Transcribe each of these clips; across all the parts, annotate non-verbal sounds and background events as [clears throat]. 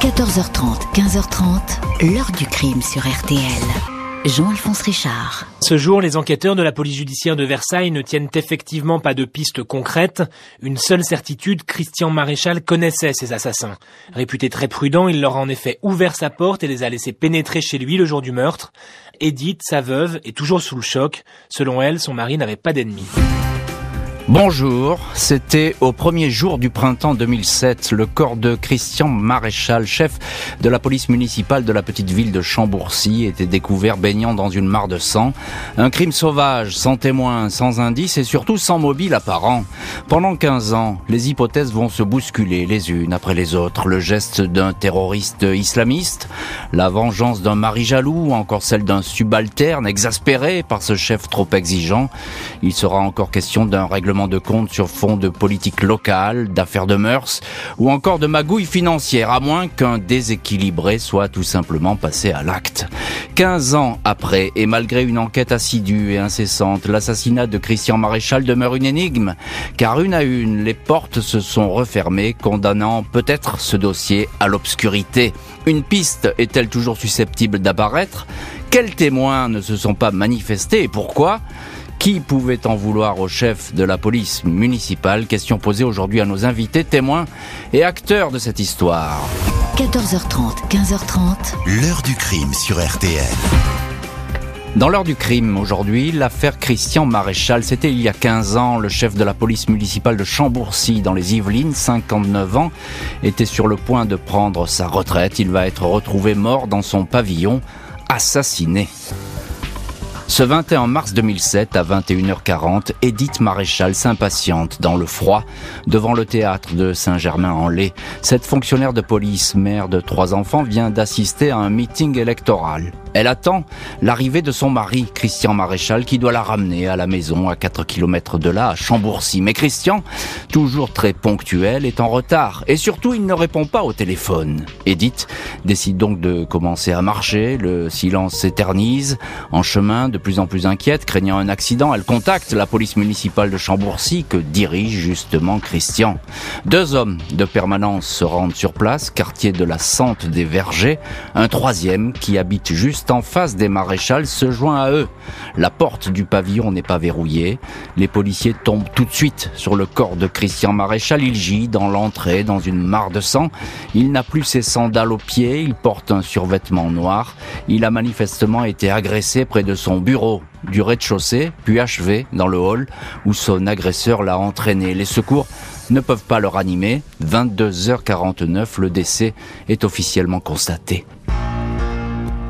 14h30, 15h30, l'heure du crime sur RTL. Jean-Alphonse Richard. Ce jour, les enquêteurs de la police judiciaire de Versailles ne tiennent effectivement pas de pistes concrètes. Une seule certitude, Christian Maréchal connaissait ces assassins. Réputé très prudent, il leur a en effet ouvert sa porte et les a laissés pénétrer chez lui le jour du meurtre. Edith, sa veuve, est toujours sous le choc. Selon elle, son mari n'avait pas d'ennemis. Bonjour, c'était au premier jour du printemps 2007, le corps de Christian Maréchal, chef de la police municipale de la petite ville de Chambourcy, était découvert baignant dans une mare de sang. Un crime sauvage, sans témoins, sans indices et surtout sans mobile apparent. Pendant 15 ans, les hypothèses vont se bousculer les unes après les autres. Le geste d'un terroriste islamiste, la vengeance d'un mari jaloux ou encore celle d'un subalterne exaspéré par ce chef trop exigeant. Il sera encore question d'un règlement de compte sur fond de politique locale, d'affaires de mœurs ou encore de magouilles financières, à moins qu'un déséquilibré soit tout simplement passé à l'acte. 15 ans après, et malgré une enquête assidue et incessante, l'assassinat de Christian Maréchal demeure une énigme, car une à une, les portes se sont refermées, condamnant peut-être ce dossier à l'obscurité. Une piste est-elle toujours susceptible d'apparaître? Quels témoins ne se sont pas manifestés? Et pourquoi? Qui pouvait en vouloir au chef de la police municipale Question posée aujourd'hui à nos invités, témoins et acteurs de cette histoire. 14h30, 15h30. L'heure du crime sur RTL. Dans l'heure du crime, aujourd'hui, l'affaire Christian Maréchal. C'était il y a 15 ans. Le chef de la police municipale de Chambourcy, dans les Yvelines, 59 ans, était sur le point de prendre sa retraite. Il va être retrouvé mort dans son pavillon, assassiné. Ce 21 mars 2007, à 21h40, Edith Maréchal s'impatiente dans le froid devant le théâtre de Saint-Germain-en-Laye. Cette fonctionnaire de police, mère de trois enfants, vient d'assister à un meeting électoral. Elle attend l'arrivée de son mari, Christian Maréchal, qui doit la ramener à la maison à 4 km de là, à Chambourcy. Mais Christian, toujours très ponctuel, est en retard. Et surtout, il ne répond pas au téléphone. Edith décide donc de commencer à marcher. Le silence s'éternise. En chemin, de plus en plus inquiète, craignant un accident, elle contacte la police municipale de Chambourcy que dirige justement Christian. Deux hommes de permanence se rendent sur place, quartier de la Sante des Vergers. Un troisième qui habite juste en face des maréchals se joint à eux. La porte du pavillon n'est pas verrouillée. Les policiers tombent tout de suite sur le corps de Christian Maréchal. Il gît dans l'entrée, dans une mare de sang. Il n'a plus ses sandales aux pieds. Il porte un survêtement noir. Il a manifestement été agressé près de son bureau du rez-de-chaussée, puis achevé dans le hall où son agresseur l'a entraîné. Les secours ne peuvent pas le ranimer. 22h49, le décès est officiellement constaté.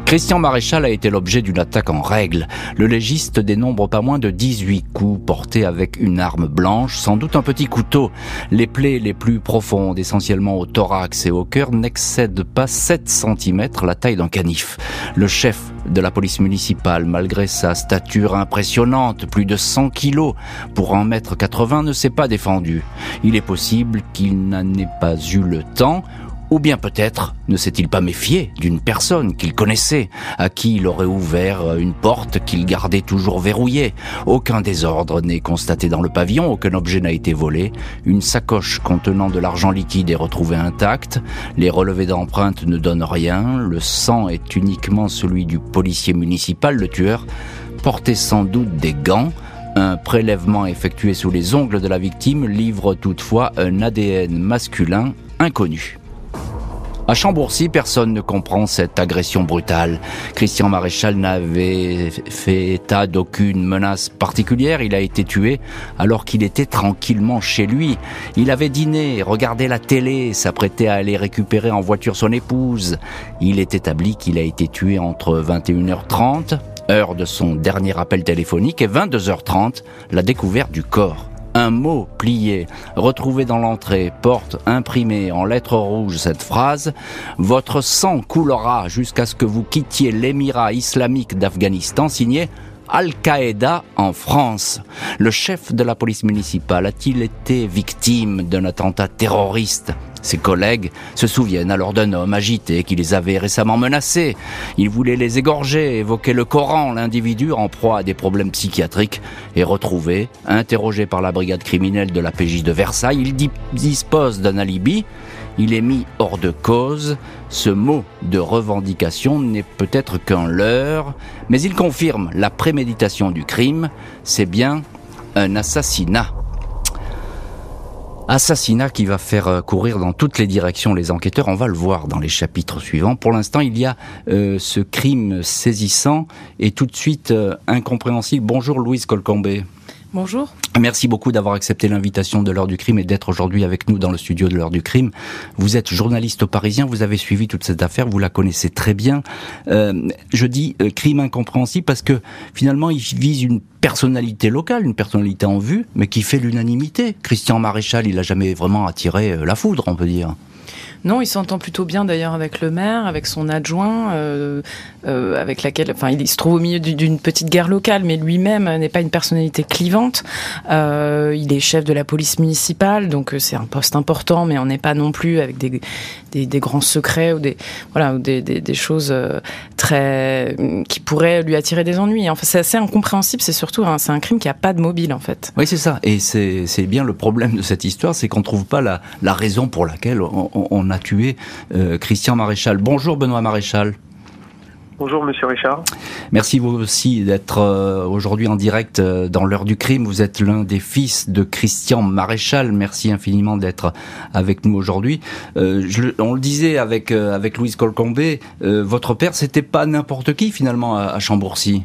Christian Maréchal a été l'objet d'une attaque en règle. Le légiste dénombre pas moins de 18 coups portés avec une arme blanche, sans doute un petit couteau. Les plaies les plus profondes, essentiellement au thorax et au cœur, n'excèdent pas 7 cm la taille d'un canif. Le chef de la police municipale, malgré sa stature impressionnante, plus de 100 kilos pour 1 mètre 80, ne s'est pas défendu. Il est possible qu'il n'en ait pas eu le temps ou bien peut-être ne s'est-il pas méfié d'une personne qu'il connaissait, à qui il aurait ouvert une porte qu'il gardait toujours verrouillée. Aucun désordre n'est constaté dans le pavillon, aucun objet n'a été volé. Une sacoche contenant de l'argent liquide est retrouvée intacte. Les relevés d'empreintes ne donnent rien. Le sang est uniquement celui du policier municipal. Le tueur portait sans doute des gants. Un prélèvement effectué sous les ongles de la victime livre toutefois un ADN masculin inconnu. À Chambourcy, personne ne comprend cette agression brutale. Christian Maréchal n'avait fait état d'aucune menace particulière. Il a été tué alors qu'il était tranquillement chez lui. Il avait dîné, regardé la télé, s'apprêtait à aller récupérer en voiture son épouse. Il est établi qu'il a été tué entre 21h30, heure de son dernier appel téléphonique, et 22h30, la découverte du corps un mot plié, retrouvé dans l'entrée, porte imprimée en lettres rouges cette phrase Votre sang coulera jusqu'à ce que vous quittiez l'émirat islamique d'Afghanistan, signé Al-Qaïda en France. Le chef de la police municipale a-t-il été victime d'un attentat terroriste? Ses collègues se souviennent alors d'un homme agité qui les avait récemment menacés. Il voulait les égorger, évoquer le Coran. L'individu, en proie à des problèmes psychiatriques, est retrouvé, interrogé par la brigade criminelle de la PJ de Versailles. Il dispose d'un alibi. il est mis hors de cause. Ce mot de revendication n'est peut-être qu'un leurre, mais il confirme la préméditation du crime. C'est bien un assassinat. Assassinat qui va faire euh, courir dans toutes les directions les enquêteurs. On va le voir dans les chapitres suivants. Pour l'instant, il y a euh, ce crime saisissant et tout de suite euh, incompréhensible. Bonjour Louise Colcombé. Bonjour. Merci beaucoup d'avoir accepté l'invitation de l'heure du crime et d'être aujourd'hui avec nous dans le studio de l'heure du crime. Vous êtes journaliste Parisien, vous avez suivi toute cette affaire, vous la connaissez très bien. Euh, je dis euh, crime incompréhensible parce que finalement il vise une personnalité locale, une personnalité en vue, mais qui fait l'unanimité. Christian Maréchal, il a jamais vraiment attiré euh, la foudre, on peut dire. Non, il s'entend plutôt bien d'ailleurs avec le maire, avec son adjoint, euh, euh, avec laquelle, enfin, il se trouve au milieu d'une petite guerre locale, mais lui-même n'est pas une personnalité clivante. Euh, il est chef de la police municipale, donc c'est un poste important, mais on n'est pas non plus avec des, des, grands secrets ou des voilà ou des, des, choses très qui pourraient lui attirer des ennuis. Enfin, c'est assez incompréhensible. C'est surtout c'est un crime qui a pas de mobile en fait. Oui, c'est ça. Et c'est bien le problème de cette histoire, c'est qu'on trouve pas la, la raison pour laquelle on, on a tué euh, Christian Maréchal. Bonjour Benoît Maréchal. Bonjour Monsieur Richard. Merci vous aussi d'être euh, aujourd'hui en direct euh, dans l'heure du crime. Vous êtes l'un des fils de Christian Maréchal. Merci infiniment d'être avec nous aujourd'hui. Euh, on le disait avec avec Louise Colcombé, votre père c'était pas n'importe qui finalement à Chambourcy?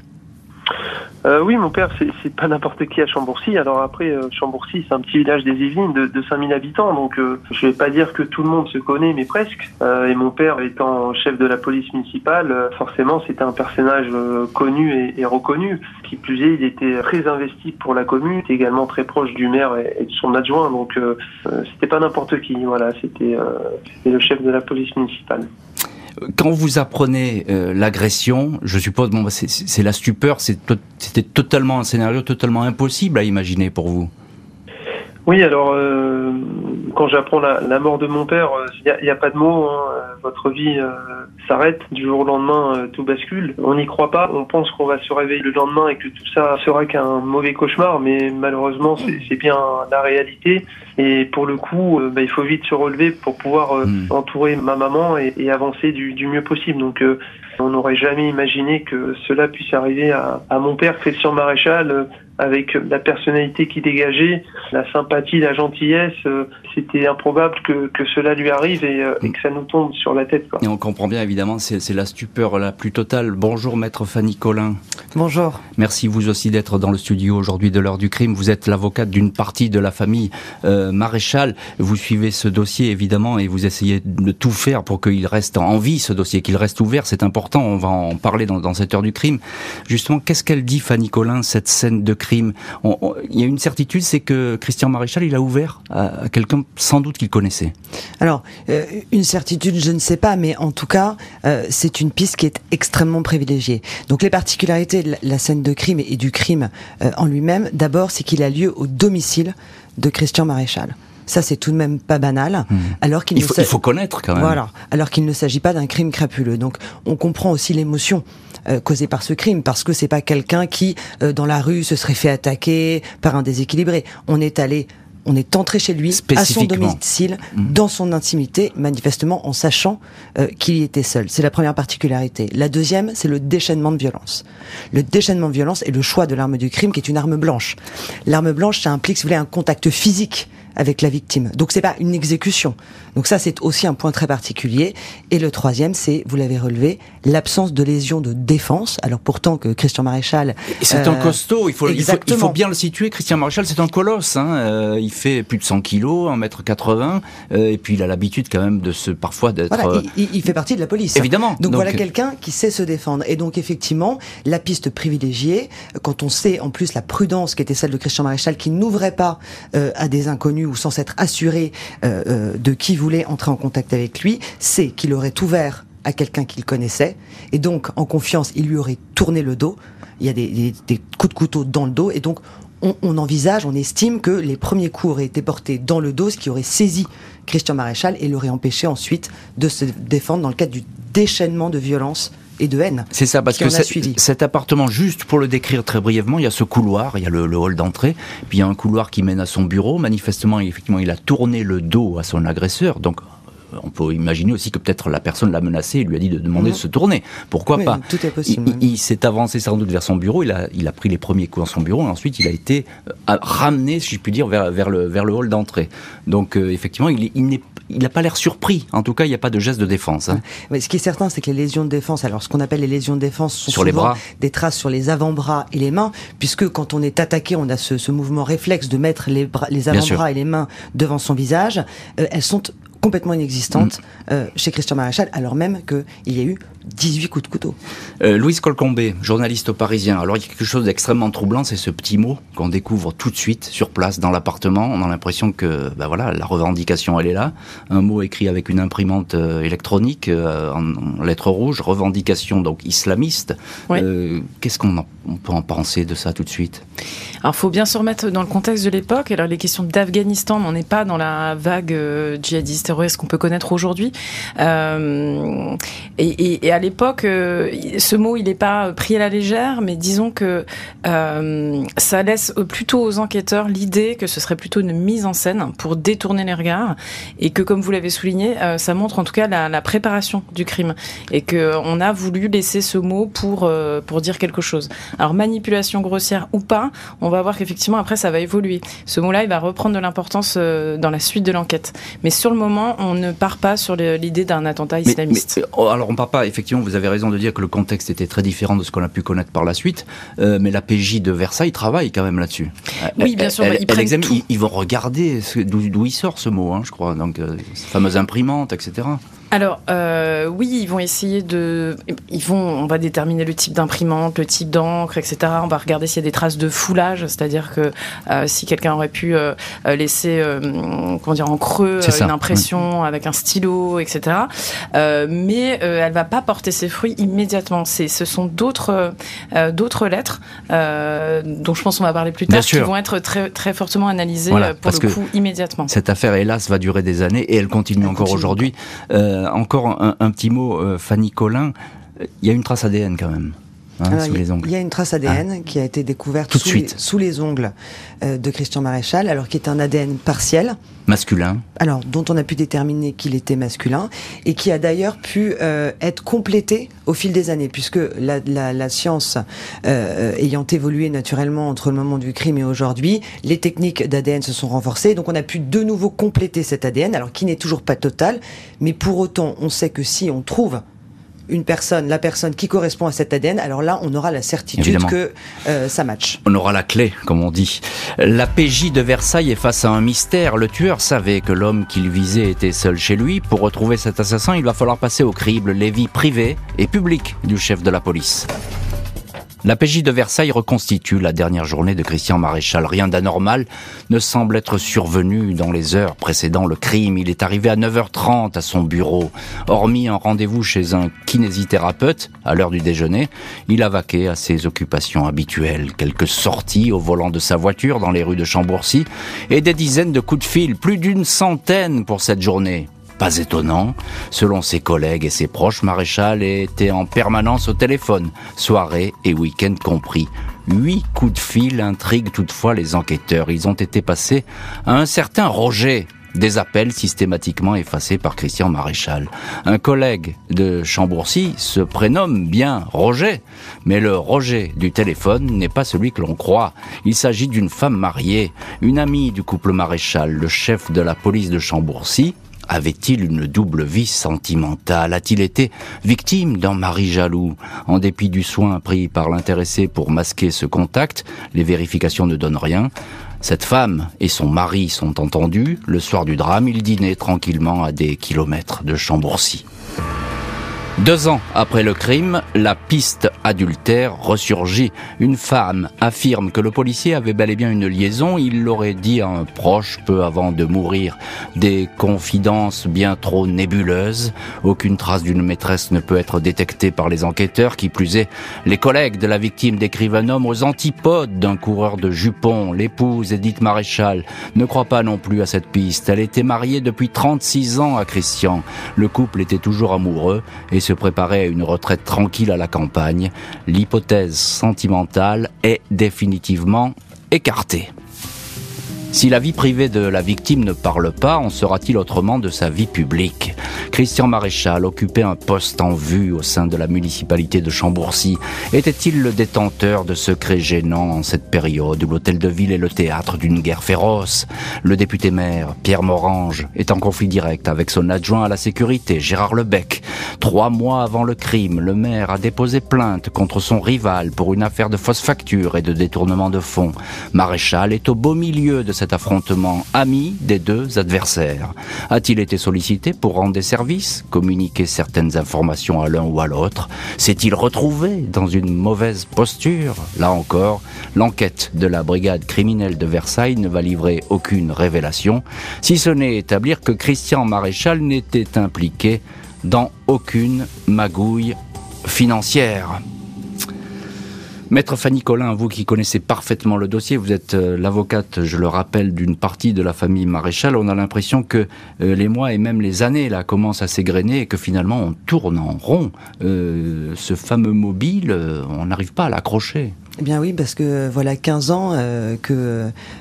Euh, oui, mon père, c'est pas n'importe qui à Chambourcy. Alors après, euh, Chambourcy, c'est un petit village des Yvelines de, de 5000 habitants, donc euh, je vais pas dire que tout le monde se connaît, mais presque. Euh, et mon père, étant chef de la police municipale, euh, forcément, c'était un personnage connu et, et, reconnu. Qui plus est, il était très investi pour la commune, était également très proche du maire et, et de son adjoint, donc c'était pas n'importe qui. Voilà, c'était le chef de la police municipale. Quand vous apprenez euh, l'agression, je suppose, bon, c'est la stupeur, c'était totalement un scénario totalement impossible à imaginer pour vous. Oui, alors euh, quand j'apprends la, la, mort de mon père, il euh, n'y a, a, pas de mots. Hein. Votre vie euh, s'arrête du jour au lendemain, euh, tout bascule. On n'y croit pas. On pense qu'on va se réveiller le lendemain et que tout ça sera qu'un mauvais cauchemar, mais malheureusement, c'est bien la réalité. Et pour le coup, bah, il faut vite se relever pour pouvoir mmh. entourer ma maman et, et avancer du, du, mieux possible. Donc on n'aurait jamais imaginé que cela puisse arriver à, à mon père, Christian Maréchal, avec la personnalité qui dégageait, la sympathie, la gentillesse. C'était improbable que, que, cela lui arrive et, et, que ça nous tombe sur la tête. Quoi. Et on comprend bien, évidemment, c'est la stupeur la plus totale. Bonjour, maître Fanny Collin. Bonjour. Merci vous aussi d'être dans le studio aujourd'hui de l'heure du crime. Vous êtes l'avocate d'une partie de la famille euh, Maréchal. Vous suivez ce dossier, évidemment, et vous essayez de tout faire pour qu'il reste en vie, ce dossier, qu'il reste ouvert. C'est important, on va en parler dans, dans cette heure du crime. Justement, qu'est-ce qu'elle dit, Fanny Collin, cette scène de crime? Il y a une certitude, c'est que Christian Maréchal, il a ouvert à, à quelqu'un sans doute qu'il connaissait. Alors, euh, une certitude, je ne sais pas, mais en tout cas, euh, c'est une piste qui est extrêmement privilégiée. Donc les particularités de la, la scène de crime et du crime euh, en lui-même, d'abord, c'est qu'il a lieu au domicile de Christian Maréchal. Ça, c'est tout de même pas banal. Mmh. Alors qu'il il, faut, il faut connaître quand même. Voilà. Alors qu'il ne s'agit pas d'un crime crapuleux. Donc, on comprend aussi l'émotion euh, causée par ce crime, parce que c'est pas quelqu'un qui, euh, dans la rue, se serait fait attaquer par un déséquilibré. On est allé on est entré chez lui, à son domicile, mmh. dans son intimité, manifestement en sachant euh, qu'il y était seul. C'est la première particularité. La deuxième, c'est le déchaînement de violence. Le déchaînement de violence est le choix de l'arme du crime, qui est une arme blanche. L'arme blanche, ça implique, si vous voulez, un contact physique avec la victime. Donc c'est pas une exécution. Donc ça c'est aussi un point très particulier. Et le troisième c'est, vous l'avez relevé, l'absence de lésion de défense. Alors pourtant que Christian Maréchal... C'est euh, un costaud, il faut, il faut, il, faut, bien le situer. Christian Maréchal c'est un colosse. Hein. Euh, il fait plus de 100 kilos, 1m80. Euh, et puis il a l'habitude quand même de se parfois d'être... Voilà, il, il, fait partie de la police. Évidemment. Donc, donc voilà quelqu'un qui sait se défendre. Et donc effectivement, la piste privilégiée, quand on sait en plus la prudence qui était celle de Christian Maréchal, qui n'ouvrait pas à des inconnus ou sans s'être assuré euh, euh, de qui voulait entrer en contact avec lui, c'est qu'il aurait ouvert à quelqu'un qu'il connaissait, et donc en confiance, il lui aurait tourné le dos. Il y a des, coups de couteau dans le dos, et donc on, on, envisage, on estime que les premiers coups auraient été portés dans le dos, ce qui aurait saisi Christian Maréchal et l'aurait empêché ensuite de se défendre dans le cadre du déchaînement de violence et de haine. C'est ça, parce que cet appartement, juste pour le décrire très brièvement, il y a ce couloir, il y a le, le hall d'entrée, puis il y a un couloir qui mène à son bureau. Manifestement, effectivement, il a tourné le dos à son agresseur, donc on peut imaginer aussi que peut-être la personne l'a menacé et lui a dit de demander de se tourner. Pourquoi pas? Tout est possible. Il, s'est avancé sans doute vers son bureau, il a, il a pris les premiers coups dans son bureau et ensuite il a été ramené, si je puis dire, vers, vers, le, vers le hall d'entrée. Donc effectivement, il, il n'est il n'a pas l'air surpris. En tout cas, il n'y a pas de geste de défense. Hein. Mais ce qui est certain, c'est que les lésions de défense, alors ce qu'on appelle les lésions de défense, sont sur souvent les bras. des traces sur les avant-bras et les mains, puisque quand on est attaqué, on a ce, mouvement réflexe de mettre les, les avant-bras et les mains devant son visage. Euh, elles sont complètement inexistante mm. euh, chez Christian Maréchal, alors même qu'il y a eu 18 coups de couteau. Euh, Louise Colcombé, journaliste au Parisien. Alors il y a quelque chose d'extrêmement troublant, c'est ce petit mot qu'on découvre tout de suite sur place dans l'appartement. On a l'impression que ben voilà, la revendication elle est là. Un mot écrit avec une imprimante euh, électronique euh, en, lettres rouges, revendication donc islamiste. Qu'est-ce qu'on peut en penser de ça tout de suite? Alors il faut bien se remettre dans le contexte de l'époque. Alors les questions d'Afghanistan, on n'est pas dans la vague djihadiste ce qu'on peut connaître aujourd'hui. Euh, et, à l'époque, euh, ce mot, il n'est pas pris à la légère, mais disons que euh, ça laisse plutôt aux enquêteurs l'idée que ce serait plutôt une mise en scène pour détourner les regards, et que, comme vous l'avez souligné, ça montre en tout cas la, préparation du crime, et que on a voulu laisser ce mot pour pour dire quelque chose. Alors manipulation grossière ou pas, on va voir qu'effectivement après ça va évoluer. Ce mot-là, il va reprendre de l'importance dans la suite de l'enquête, mais sur le moment on ne part pas sur l'idée d'un attentat islamiste. Oh, alors on part pas, effectivement, vous avez raison de dire que le contexte était très différent de ce qu'on a pu connaître par la suite, euh, mais la PJ de Versailles travaille quand même là-dessus. Oui, bien sûr, ils, vont regarder d'où il sort ce mot, hein, je crois, donc euh, ces fameuses imprimantes, etc. Alors euh, oui, ils vont essayer de, ils vont, on va déterminer le type d'imprimante, le type d'encre, etc. On va regarder s'il y a des traces de foulage, c'est-à-dire que euh, si quelqu'un aurait pu euh, laisser, comment dire, en creux une impression avec un stylo, etc. mais elle va pas porter ses fruits immédiatement. C'est, ce sont d'autres, d'autres lettres dont je pense qu'on va parler plus tard, qui vont être très, très fortement analysées pour le coup immédiatement. Cette affaire, hélas, va durer des années et elle continue encore aujourd'hui. Euh, encore un, petit mot, euh, Fanny Collin, il y a une trace ADN quand même. Hein, sous les ongles. Il y a une trace ADN ah. qui a été découverte Tout sous, suite. Les, sous les ongles euh, de Christian Maréchal, alors qui est un ADN partiel. Masculin. Alors, dont on a pu déterminer qu'il était masculin, et qui a d'ailleurs pu être complété au fil des années, puisque la, la, la science ayant évolué naturellement entre le moment du crime et aujourd'hui, les techniques d'ADN se sont renforcées, donc on a pu de nouveau compléter cet ADN, alors qui n'est toujours pas total, mais pour autant, on sait que si on trouve une personne, la personne qui correspond à cet ADN, alors là, on aura la certitude que euh, ça match. On aura la clé, comme on dit. La PJ de Versailles est face à un mystère. Le tueur savait que l'homme qu'il visait était seul chez lui. Pour retrouver cet assassin, il va falloir passer au crible les vies privées et publiques du chef de la police. La PJ de Versailles reconstitue la dernière journée de Christian Maréchal. Rien d'anormal ne semble être survenu dans les heures précédant le crime. Il est arrivé à 9h30 à son bureau. Hormis un rendez-vous chez un kinésithérapeute à l'heure du déjeuner, il a vaqué à ses occupations habituelles. Quelques sorties au volant de sa voiture dans les rues de Chambourcy et des dizaines de coups de fil, plus d'une centaine pour cette journée. Pas étonnant, selon ses collègues et ses proches, Maréchal était en permanence au téléphone, soirée et week-end compris. Huit coups de fil intriguent toutefois les enquêteurs. Ils ont été passés à un certain Roger, des appels systématiquement effacés par Christian Maréchal. Un collègue de Chambourcy se prénomme bien Roger, mais le Roger du téléphone n'est pas celui que l'on croit. Il s'agit d'une femme mariée, une amie du couple Maréchal, le chef de la police de Chambourcy, avait-il une double vie sentimentale? A-t-il été victime d'un mari jaloux? En dépit du soin pris par l'intéressé pour masquer ce contact, les vérifications ne donnent rien. Cette femme et son mari sont entendus. Le soir du drame, ils dînaient tranquillement à des kilomètres de Chambourcy. Deux ans après le crime, la piste adultère ressurgit. Une femme affirme que le policier avait bel et bien une liaison, il l'aurait dit à un proche peu avant de mourir. Des confidences bien trop nébuleuses. Aucune trace d'une maîtresse ne peut être détectée par les enquêteurs, qui plus est, les collègues de la victime décrivent un homme aux antipodes d'un coureur de jupons. L'épouse, Edith Maréchal, ne croit pas non plus à cette piste. Elle était mariée depuis 36 ans à Christian. Le couple était toujours amoureux et se préparait à une retraite tranquille à la campagne, l'hypothèse sentimentale est définitivement écartée. Si la vie privée de la victime ne parle pas, en sera-t-il autrement de sa vie publique? Christian Maréchal occupait un poste en vue au sein de la municipalité de Chambourcy. Était-il le détenteur de secrets gênants en cette période où l'hôtel de ville est le théâtre d'une guerre féroce? Le député maire, Pierre Morange, est en conflit direct avec son adjoint à la sécurité, Gérard Lebec. Trois mois avant le crime, le maire a déposé plainte contre son rival pour une affaire de fausse facture et de détournement de fonds. Maréchal est au beau milieu de affrontement ami des deux adversaires A-t-il été sollicité pour rendre des services, communiquer certaines informations à l'un ou à l'autre S'est-il retrouvé dans une mauvaise posture Là encore, l'enquête de la brigade criminelle de Versailles ne va livrer aucune révélation, si ce n'est établir que Christian Maréchal n'était impliqué dans aucune magouille financière. Maître Fanny Collin, vous qui connaissez parfaitement le dossier, vous êtes euh, l'avocate, je le rappelle, d'une partie de la famille Maréchal. On a l'impression que euh, les mois et même les années là commencent à s'égrener et que finalement on tourne en rond. Euh, ce fameux mobile, on n'arrive pas à l'accrocher. Eh bien oui, parce que voilà 15 ans euh, que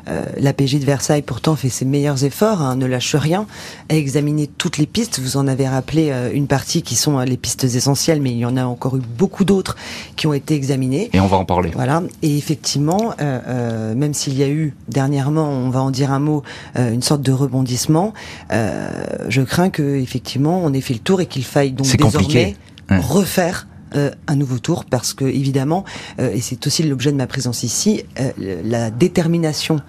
euh, l'APJ de Versailles pourtant fait ses meilleurs efforts, hein, ne lâche rien, a examiné toutes les pistes. Vous en avez rappelé euh, une partie qui sont les pistes essentielles, mais il y en a encore eu beaucoup d'autres qui ont été examinées. Et on va en parler. Voilà. Et effectivement, même s'il y a eu dernièrement, on va en dire un mot, une sorte de rebondissement, je crains que effectivement on ait fait le tour et qu'il faille donc désormais refaire euh, un nouveau tour parce que évidemment, euh, et c'est aussi l'objet de ma présence ici, euh, la détermination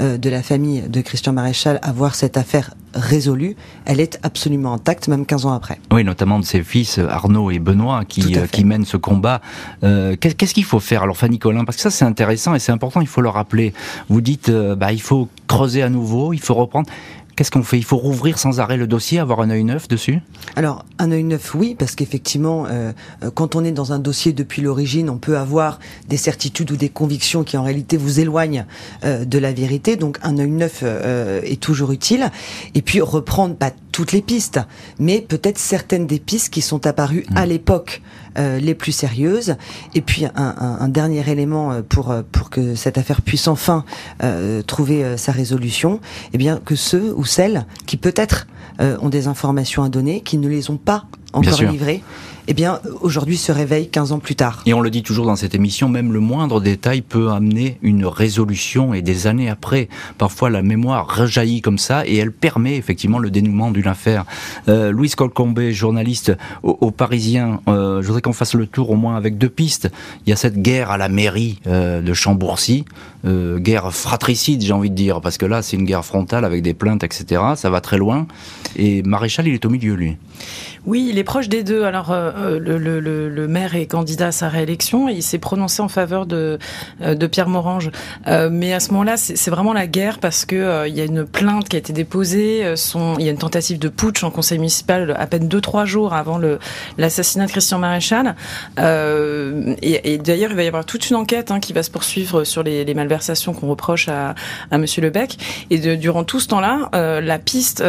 de la famille de Christian Maréchal à voir cette affaire résolue, elle est absolument intacte, même 15 ans après. Oui, notamment de ses fils Arnaud et Benoît qui, qui mènent ce combat. Qu'est-ce qu'il faut faire alors, Fanny Collin Parce que ça, c'est intéressant et c'est important, il faut le rappeler. Vous dites, bah, il faut creuser à nouveau, il faut reprendre. Qu'est-ce qu'on fait? Il faut rouvrir sans arrêt le dossier, avoir un œil neuf dessus? Alors, un œil neuf, oui, parce qu'effectivement, euh, euh, quand on est dans un dossier depuis l'origine, on peut avoir des certitudes ou des convictions qui en réalité vous éloignent euh, de la vérité. Donc, un œil neuf est toujours utile. Et puis, reprendre pas toutes les pistes, mais peut-être certaines des pistes qui sont apparues à mmh. l'époque euh, les plus sérieuses. Et puis un, dernier élément euh, pour euh, pour que cette affaire puisse enfin trouver sa résolution, eh bien que ceux ou celles qui peut-être ont des informations à donner, qui ne les ont pas encore livrées, eh bien, aujourd'hui se réveille 15 ans plus tard. Et on le dit toujours dans cette émission, même le moindre détail peut amener une résolution et des années après, parfois la mémoire rejaillit comme ça et elle permet effectivement le dénouement d'une affaire. Euh, Louise Colcombé, journaliste au, Parisien, euh, je voudrais qu'on fasse le tour au moins avec deux pistes. Il y a cette guerre à la mairie euh, de Chambourcy, euh, guerre fratricide j'ai envie de dire, parce que là c'est une guerre frontale avec des plaintes, etc. Ça va très loin. Et Maréchal, il est au milieu, lui. Oui, il est proche des deux. Alors, euh, euh, le, maire est candidat à sa réélection et il s'est prononcé en faveur de, de Pierre Morange. mais à ce moment-là, c'est vraiment la guerre parce que il y a une plainte qui a été déposée. Il y a une tentative de putsch en conseil municipal à peine deux trois jours avant l'assassinat de Christian Maréchal. et, d'ailleurs, il va y avoir toute une enquête hein, qui va se poursuivre sur les, les qu'on reproche à, à Monsieur Lebec. Et de, durant tout ce temps-là, la piste,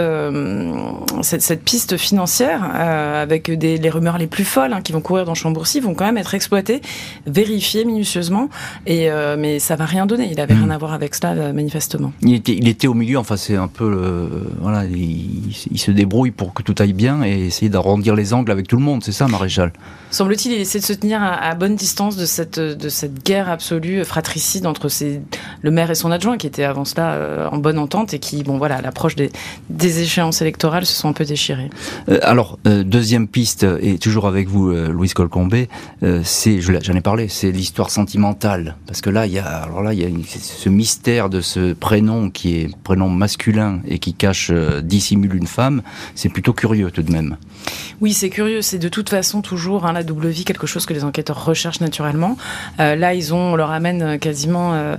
cette, cette, piste financière euh, avec des, les rumeurs les plus folles hein, qui vont courir dans Chambourcy, vont quand même être exploitées, vérifiées minutieusement. Et euh, mais ça va rien donner. Il avait rien hmm. à voir avec cela euh, manifestement. Il était, il était au milieu. Enfin, c'est un peu voilà, il, il, se débrouille pour que tout aille bien et essayer d'arrondir les angles avec tout le monde. C'est ça, maréchal. Semble-t-il, il essaie de se tenir à, bonne distance de cette de cette guerre absolue fratricide entre le maire et son adjoint, qui étaient avant cela en bonne entente et qui, bon voilà, à l'approche des, des échéances électorales, se sont un peu déchirés. alors, euh, deuxième piste, et toujours avec vous, euh, Louise Colcombé, euh, c'est, j'en ai parlé, c'est l'histoire sentimentale. Parce que là, il y a, alors là, il y a ce mystère de ce prénom qui est prénom masculin et qui cache, dissimule une femme. C'est plutôt curieux tout de même. Oui, c'est curieux. C'est de toute façon toujours hein, la double vie, quelque chose que les enquêteurs recherchent naturellement. là, ils ont, on leur amène quasiment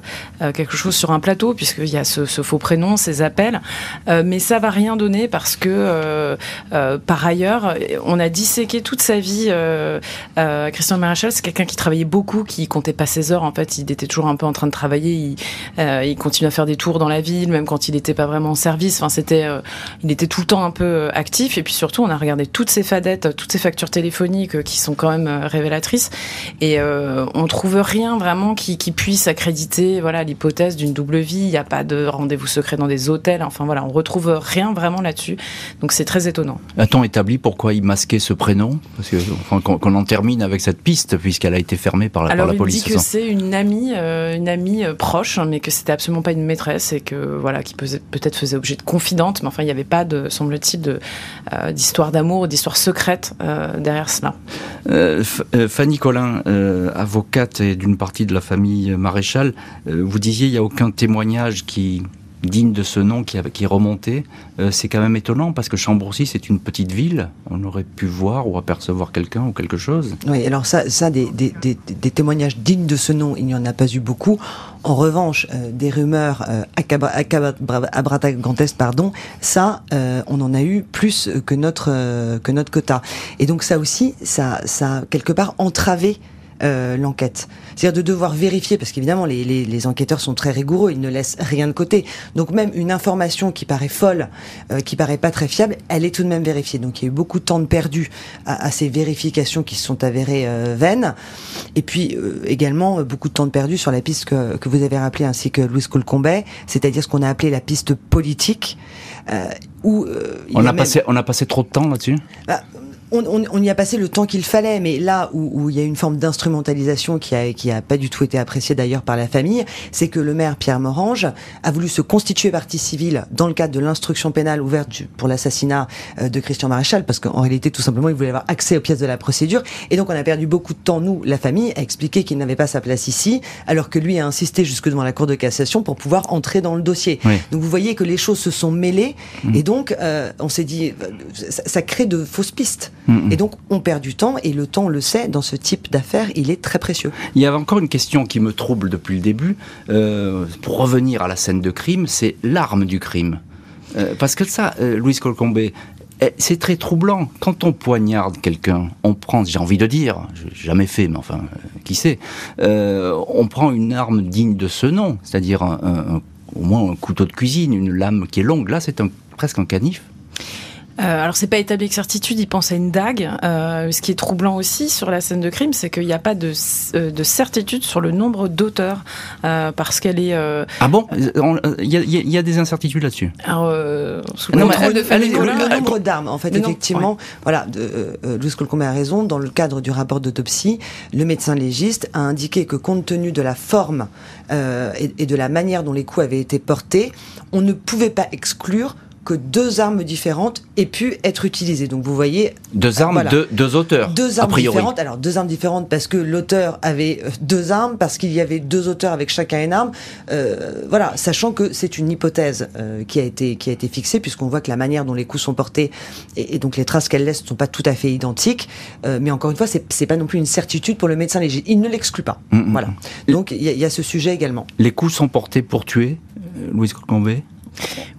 quelque chose sur un plateau, puisqu'il y a ce, faux prénom, ces appels. mais ça va rien donner parce que, par ailleurs, on a disséqué toute sa vie. Euh, euh, Christian Maréchal, c'est quelqu'un qui travaillait beaucoup, qui comptait pas ses heures. En fait, il était toujours un peu en train de travailler. Il, euh, il continuait à faire des tours dans la ville, même quand il n'était pas vraiment en service. Enfin, c'était, il était tout le temps un peu actif. Et puis surtout, on a regardé toutes ses fadettes, toutes ces factures téléphoniques qui sont quand même révélatrices. Et on trouve rien vraiment qui puisse accréditer voilà l'hypothèse d'une double vie. Il n'y a pas de rendez-vous secret dans des hôtels. Enfin voilà, on retrouve rien vraiment là-dessus. Donc c'est très étonnant. A-t-on établi pourquoi il masquait ce prénom? Parce que qu'on en termine avec cette piste puisqu'elle a été fermée par la, Alors, par la police. Dit que c'est une amie, euh, une amie euh, proche, mais que c'était absolument pas une maîtresse et que voilà, qui peut-être faisait objet de confidente, mais enfin il n'y avait pas de, semble-t-il, de euh, d'histoire d'amour ou d'histoire secrète derrière cela. Fanny Collin, avocate et d'une partie de la famille Maréchal, vous disiez il n'y a aucun témoignage qui digne de ce nom qui, qui est remonté. Euh, c'est quand même étonnant parce que Chambourcy, c'est une petite ville. On aurait pu voir ou apercevoir quelqu'un ou quelque chose. Oui, alors ça, ça des, témoignages dignes de ce nom, il n'y en a pas eu beaucoup. En revanche, euh, des rumeurs euh, abratagantes, pardon, ça, euh, on en a eu plus que notre, que notre quota. Et donc ça aussi, ça, ça a quelque part entravé euh, l'enquête. C'est-à-dire de devoir vérifier, parce qu'évidemment les, les, les, enquêteurs sont très rigoureux, ils ne laissent rien de côté. Donc même une information qui paraît folle, euh, qui paraît pas très fiable, elle est tout de même vérifiée. Donc il y a eu beaucoup de temps de perdu à, à ces vérifications qui se sont avérées euh, vaines. Et puis également beaucoup de temps de perdu sur la piste que, que vous avez rappelée ainsi que Louis Colcombet, c'est-à-dire ce qu'on a appelé la piste politique. où on a, passé, on a passé trop de temps là-dessus? Bah, on, y a passé le temps qu'il fallait, mais là où, il y a une forme d'instrumentalisation qui a, qui a pas du tout été appréciée d'ailleurs par la famille, c'est que le maire Pierre Morange a voulu se constituer partie civile dans le cadre de l'instruction pénale ouverte pour l'assassinat euh, de Christian Maréchal, parce qu'en réalité, tout simplement, il voulait avoir accès aux pièces de la procédure. Et donc, on a perdu beaucoup de temps, nous, la famille, à expliquer qu'il n'avait pas sa place ici, alors que lui a insisté jusque devant la Cour de cassation pour pouvoir entrer dans le dossier. Donc, vous voyez que les choses se sont mêlées, mmh. et donc, euh, on s'est dit, euh, ça crée de fausses pistes. Et donc, on perd du temps, et le temps, on le sait, dans ce type d'affaires, il est très précieux. Il y a encore une question qui me trouble depuis le début. Euh, pour revenir à la scène de crime, c'est l'arme du crime. Euh, parce que ça, euh, Louise Colcombé, eh, c'est très troublant. Quand on poignarde quelqu'un, on prend, j'ai envie de dire, j'ai jamais fait, mais enfin, qui sait, on prend une arme digne de ce nom, c'est-à-dire au moins un couteau de cuisine, une lame qui est longue. Là, c'est presque un canif. Euh, alors c'est pas établi avec certitude, il pense à une dague. Euh, ce qui est troublant aussi sur la scène de crime, c'est qu'il n'y a pas de, euh, de, certitude sur le nombre d'auteurs, euh, parce qu'elle est. Euh, ah bon? Il y, y, a des incertitudes là-dessus. Alors, sous le, de nombre d'armes, en fait, effectivement, voilà, Louis Colcombe a raison. Dans le cadre du rapport d'autopsie, le médecin légiste a indiqué que compte tenu de la forme et, et de la manière dont les coups avaient été portés, on ne pouvait pas exclure que deux armes différentes aient pu être utilisées. Donc vous voyez... Deux armes, deux, auteurs. Deux armes différentes. Alors deux armes différentes parce que l'auteur avait euh, deux armes, parce qu'il y avait deux auteurs avec chacun une arme. Euh, voilà, sachant que c'est une hypothèse euh, qui, a été, qui a été fixée, puisqu'on voit que la manière dont les coups sont portés et, donc les traces qu'elles laissent ne sont pas tout à fait identiques. mais encore une fois, c'est pas non plus une certitude pour le médecin léger. Il ne l'exclut pas. Mm, mm, voilà. Mm. Donc il y, a ce sujet également. Les coups sont portés pour tuer, Louise Colcombé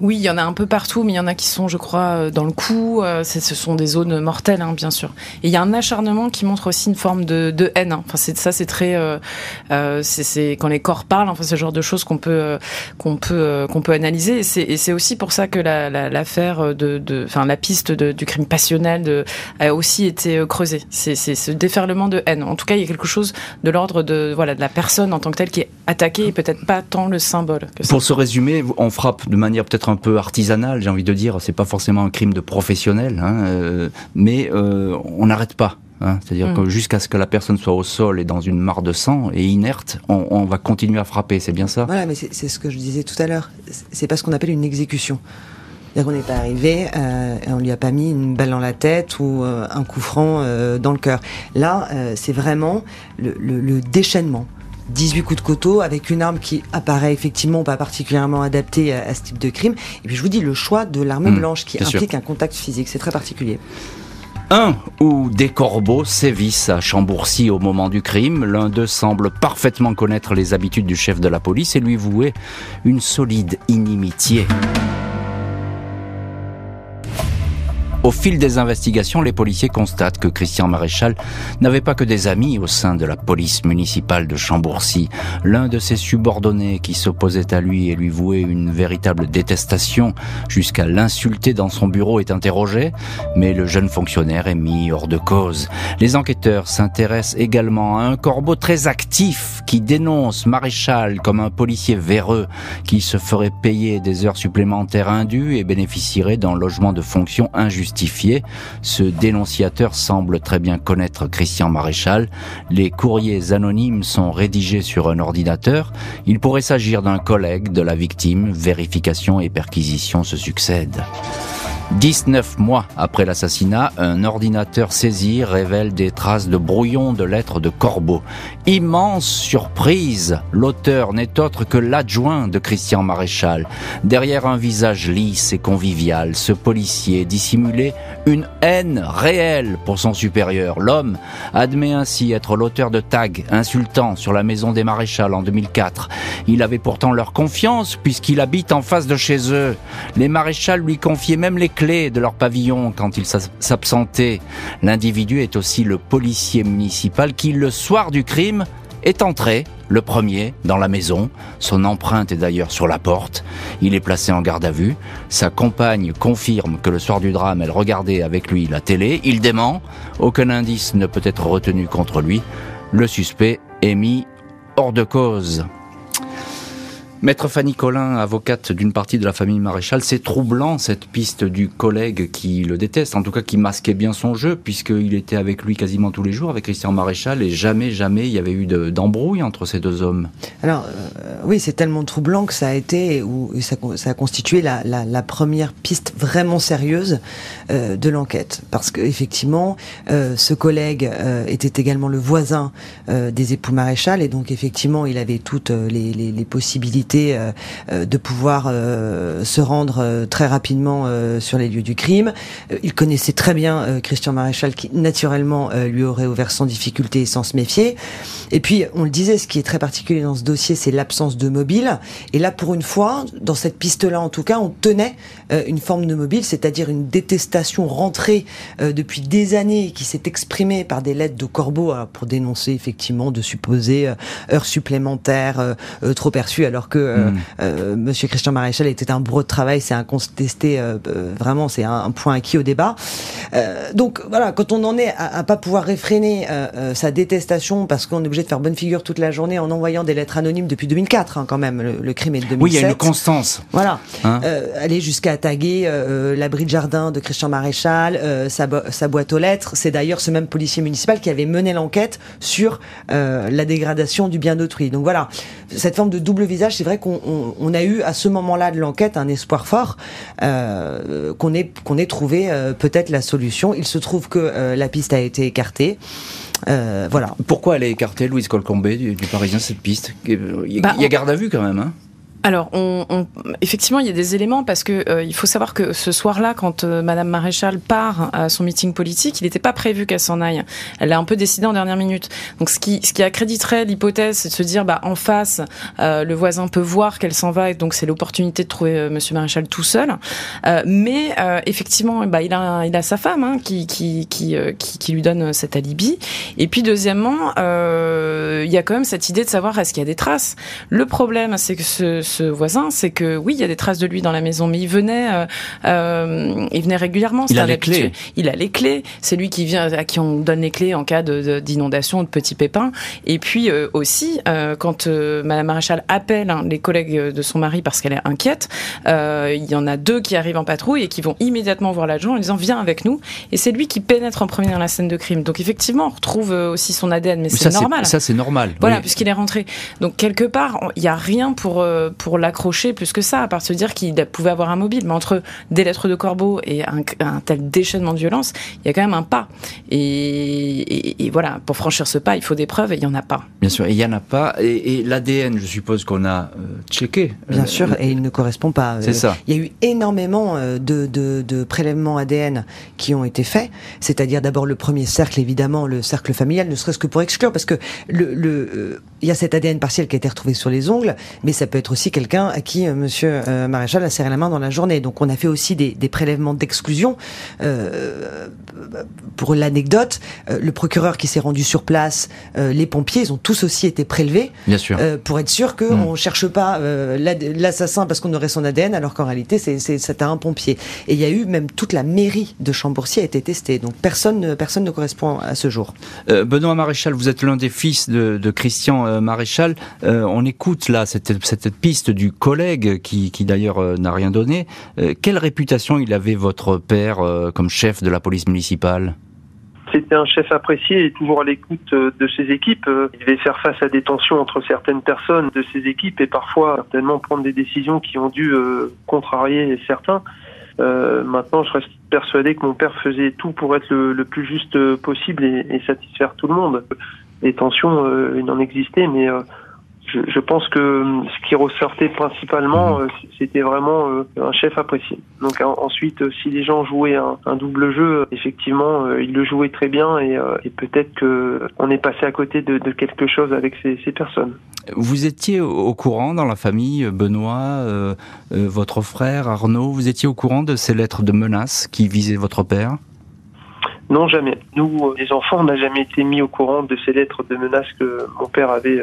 oui, il y en a un peu partout, mais il y en a qui sont, je crois, euh, dans le cou. Euh, ce sont des zones mortelles, hein, bien sûr. Et il y a un acharnement qui montre aussi une forme de, haine. Hein. Enfin, ça, c'est très, euh, c'est quand les corps parlent. Enfin, c'est le genre de choses qu'on peut, qu'on peut, qu'on peut analyser. Et c'est aussi pour ça que l'affaire la, de, enfin, la piste du crime passionnel a aussi été creusée. C'est ce déferlement de haine. En tout cas, il y a quelque chose de l'ordre de, voilà, de la personne en tant que telle qui est attaquée et peut-être pas tant le symbole. Pour se résumer, on frappe de manière peut-être un peu artisanale, j'ai envie de dire. C'est pas forcément un crime de professionnel, hein, euh, mais euh, on n'arrête pas. Hein. C'est-à-dire mm. que jusqu'à ce que la personne soit au sol et dans une mare de sang et inerte, on, va continuer à frapper. C'est bien ça? Voilà, mais c'est ce que je disais tout à l'heure. C'est pas ce qu'on appelle une exécution. C'est-à-dire qu'on n'est pas arrivé, euh, et on lui a pas mis une balle dans la tête ou un coup franc dans le cœur. Là, c'est vraiment le déchaînement 18 coups de couteau avec une arme qui apparaît effectivement pas particulièrement adaptée à, ce type de crime. Et puis je vous dis, le choix de l'arme hmm, blanche qui implique un contact physique, c'est très particulier. Un ou des corbeaux sévissent à Chambourcy au moment du crime. L'un d'eux semble parfaitement connaître les habitudes du chef de la police et lui vouer une solide inimitié. Au fil des investigations, les policiers constatent que Christian Maréchal n'avait pas que des amis au sein de la police municipale de Chambourcy. L'un de ses subordonnés qui s'opposait à lui et lui vouait une véritable détestation jusqu'à l'insulter dans son bureau est interrogé, mais le jeune fonctionnaire est mis hors de cause. Les enquêteurs s'intéressent également à un corbeau très actif qui dénonce Maréchal comme un policier véreux qui se ferait payer des heures supplémentaires indues et bénéficierait d'un logement de fonction ce dénonciateur semble très bien connaître Christian Maréchal. Les courriers anonymes sont rédigés sur un ordinateur. Il pourrait s'agir d'un collègue de la victime. Vérification et perquisition se succèdent. 19 mois après l'assassinat, un ordinateur saisi révèle des traces de brouillons de lettres de Corbeau. Immense surprise, l'auteur n'est autre que l'adjoint de Christian Maréchal. Derrière un visage lisse et convivial, ce policier dissimulait une haine réelle pour son supérieur. L'homme admet ainsi être l'auteur de tags insultants sur la maison des maréchals en 2004. Il avait pourtant leur confiance puisqu'il habite en face de chez eux. Les maréchals lui confiaient même les clés de leur pavillon quand il s'absentait. L'individu est aussi le policier municipal qui, le soir du crime, est entré, le premier, dans la maison. Son empreinte est d'ailleurs sur la porte. Il est placé en garde à vue. Sa compagne confirme que le soir du drame, elle regardait avec lui la télé. Il dément. Aucun indice ne peut être retenu contre lui. Le suspect est mis hors de cause. Maître Fanny Collin, avocate d'une partie de la famille Maréchal, c'est troublant cette piste du collègue qui le déteste, en tout cas qui masquait bien son jeu, puisqu'il était avec lui quasiment tous les jours, avec Christian Maréchal, et jamais, jamais il y avait eu d'embrouille entre ces deux hommes. Alors, euh, oui, c'est tellement troublant que ça a été, ou ça, a constitué la, première piste vraiment sérieuse euh, de l'enquête. Parce qu'effectivement, euh, ce collègue était également le voisin des époux Maréchal, et donc effectivement, il avait toutes les possibilités euh, euh, de pouvoir euh, se rendre très rapidement sur les lieux du crime. Il connaissait très bien Christian Maréchal qui naturellement lui aurait ouvert sans difficulté et sans se méfier. Et puis on le disait, ce qui est très particulier dans ce dossier, c'est l'absence de mobile. Et là, pour une fois, dans cette piste-là en tout cas, on tenait une forme de mobile, c'est-à-dire une détestation rentrée depuis des années qui s'est exprimée par des lettres de Corbeau pour dénoncer effectivement de supposées heures supplémentaires trop perçues alors que euh, hmm. euh, Monsieur Christian Maréchal était un bourreau de travail, c'est incontesté, euh, vraiment, c'est un, point acquis au débat. donc voilà, quand on en est à, à pas pouvoir réfréner sa détestation parce qu'on est obligé de faire bonne figure toute la journée en envoyant des lettres anonymes depuis 2004, hein, quand même, le, crime est de 2007. Oui, il y a une constance. Voilà, hein aller jusqu'à taguer l'abri de jardin de Christian Maréchal, sa, sa, boîte aux lettres. C'est d'ailleurs ce même policier municipal qui avait mené l'enquête sur la dégradation du bien d'autrui. Donc voilà, cette forme de double visage, c'est vrai qu'on a eu à ce moment-là de l'enquête un espoir fort euh, qu'on ait, qu'on ait trouvé euh, peut-être la solution. Il se trouve que euh, la piste a été écartée. voilà. Pourquoi elle est écartée, Louise Colcombé, du, Parisien, cette piste? Il y a, bah, il y a garde à vue quand même. Hein? Alors, on, on, effectivement, il y a des éléments parce que euh, il faut savoir que ce soir-là, quand euh, Madame Maréchal part à son meeting politique, il n'était pas prévu qu'elle s'en aille. Elle a un peu décidé en dernière minute. Donc, ce qui, ce qui accréditerait l'hypothèse, c'est de se dire, bah, en face, euh, le voisin peut voir qu'elle s'en va, et donc c'est l'opportunité de trouver Monsieur Maréchal tout seul. mais effectivement, bah, il a, il a sa femme hein, qui, qui, qui, qui, qui, lui donne cet alibi. Et puis, deuxièmement, il y a quand même cette idée de savoir est-ce qu'il y a des traces. Le problème, c'est que ce ce voisin, c'est que oui, il y a des traces de lui dans la maison, mais il venait, euh, euh il venait régulièrement. Il a les clés. Il a les clés. C'est lui qui vient, à qui on donne les clés en cas d'inondation, de, de, petits pépins. Et puis euh, aussi, euh, quand Madame Maréchal appelle hein, les collègues de son mari parce qu'elle est inquiète, il y en a deux qui arrivent en patrouille et qui vont immédiatement voir l'adjoint en disant viens avec nous. Et c'est lui qui pénètre en premier dans la scène de crime. Donc effectivement, on retrouve aussi son ADN, mais c'est normal. Ça c'est normal. Voilà, puisqu'il est rentré. Donc quelque part, il n'y a rien pour pour l'accrocher plus que ça, à part se dire qu'il pouvait avoir un mobile. Mais entre des lettres de corbeau et un, tel déchaînement de violence, il y a quand même un pas. Et, voilà, pour franchir ce pas, il faut des preuves et il n'y en a pas. Bien sûr, il n'y en a pas. Et, l'ADN, je suppose qu'on a euh, checké. Bien euh, sûr, et il ne correspond pas. C'est ça. Il y a eu énormément euh, de, de, prélèvements ADN qui ont été faits. C'est-à-dire d'abord le premier cercle, évidemment, le cercle familial, ne serait-ce que pour exclure, parce que le, le, il y a cet ADN partiel qui a été retrouvé sur les ongles, mais ça peut être aussi quelqu'un à qui euh, Monsieur euh, Maréchal a serré la main dans la journée. Donc on a fait aussi des, des prélèvements d'exclusion. Euh, pour l'anecdote, le procureur qui s'est rendu sur place, les pompiers, ils ont tous aussi été prélevés. Bien sûr. pour être sûr qu'on mm. ne cherche pas l'assassin parce qu'on aurait son ADN, alors qu'en réalité c'est un pompier. Et il y a eu même toute la mairie de Chambourcy a été testée. Donc personne, personne ne correspond à ce jour. Benoît Maréchal, vous êtes l'un des fils de, de Christian Maréchal. on écoute là cette, cette piste du collègue qui, d'ailleurs euh, n'a rien donné. Euh, quelle réputation il avait votre père euh, comme chef de la police municipale? C'était un chef apprécié et toujours à l'écoute de ses équipes. Il devait faire face à des tensions entre certaines personnes de ses équipes et parfois certainement prendre des décisions qui ont dû contrarier certains. maintenant, je reste persuadé que mon père faisait tout pour être le, plus juste possible et, satisfaire tout le monde. Les tensions, il en existait, mais je, je, pense que euh, ce qui ressortait principalement, mhm. euh, c'était vraiment euh, un chef apprécié. Donc ensuite, si les gens jouaient un, un double jeu, effectivement, ils le jouaient très bien et, et peut-être que on est passé à côté de, de quelque chose avec ces, ces, personnes. Vous étiez au courant dans la famille, Benoît, euh, votre frère Arnaud, vous étiez au courant de ces lettres de menaces qui visaient votre père? Non, jamais. Nous, les enfants, on n'a jamais été mis au courant de ces lettres de menaces que mon père avait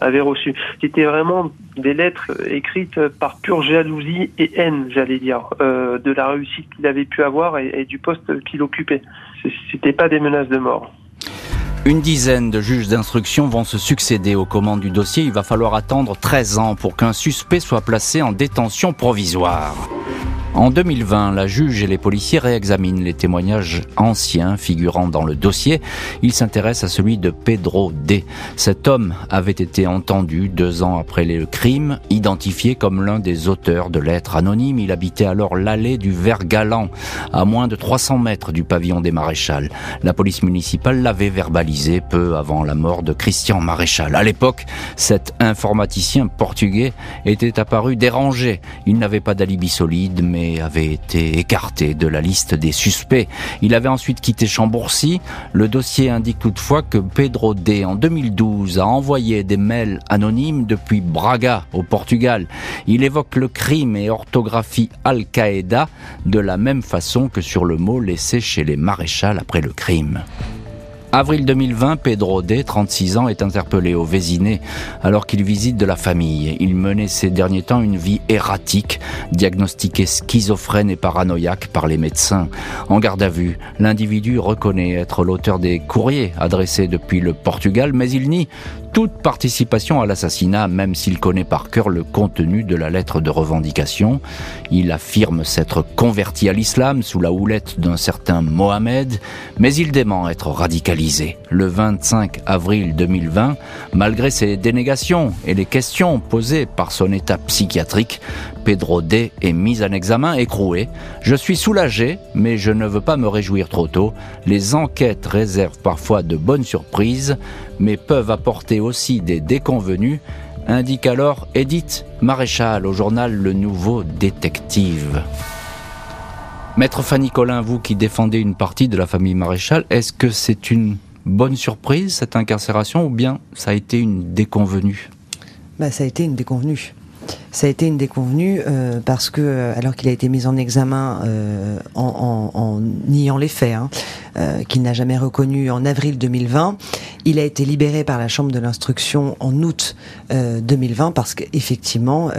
avait reçu. C'était vraiment des lettres écrites par pure jalousie et haine, j'allais dire, euh, de la réussite qu'il avait pu avoir et, du poste qu'il occupait. C'était pas des menaces de mort. Une dizaine de juges d'instruction vont se succéder aux commandes du dossier. Il va falloir attendre 13 ans pour qu'un suspect soit placé en détention provisoire. En 2020, la juge et les policiers réexaminent les témoignages anciens figurant dans le dossier. Ils s'intéressent à celui de Pedro D. Cet homme avait été entendu deux ans après le crime, identifié comme l'un des auteurs de lettres anonymes. Il habitait alors l'allée du Vert Galant, à moins de 300 mètres du pavillon des maréchals. La police municipale l'avait verbalisé peu avant la mort de Christian Maréchal. À l'époque, cet informaticien portugais était apparu dérangé. Il n'avait pas d'alibi solide, mais avait été écarté de la liste des suspects. Il avait ensuite quitté Chambourcy. Le dossier indique toutefois que Pedro D, en 2012, a envoyé des mails anonymes depuis Braga, au Portugal. Il évoque le crime et orthographie Al-Qaïda de la même façon que sur le mot laissé chez les maréchals après le crime. Avril 2020, Pedro D, 36 ans, est interpellé au Vésiné alors qu'il visite de la famille. Il menait ces derniers temps une vie erratique, diagnostiqué schizophrène et paranoïaque par les médecins. En garde à vue, l'individu reconnaît être l'auteur des courriers adressés depuis le Portugal, mais il nie toute participation à l'assassinat, même s'il connaît par cœur le contenu de la lettre de revendication. Il affirme s'être converti à l'islam sous la houlette d'un certain Mohamed, mais il dément être radicalisé. Le 25 avril 2020, malgré ses dénégations et les questions posées par son état psychiatrique, Pedro D est mis en examen écroué. Je suis soulagé, mais je ne veux pas me réjouir trop tôt. Les enquêtes réservent parfois de bonnes surprises, mais peuvent apporter aussi des déconvenus, indique alors Edith Maréchal au journal Le Nouveau Détective. Maître Fanny Collin, vous qui défendez une partie de la famille Maréchal, est-ce que c'est une bonne surprise cette incarcération ou bien ça a été une déconvenue? Bah, Ça a été une déconvenue ça a été une déconvenue euh, parce que, euh, alors qu'il a été mis en examen euh, en, en, en, niant les faits, hein, euh, qu'il n'a jamais reconnu en avril 2020, il a été libéré par la Chambre de l'instruction en août 2020 parce qu'effectivement,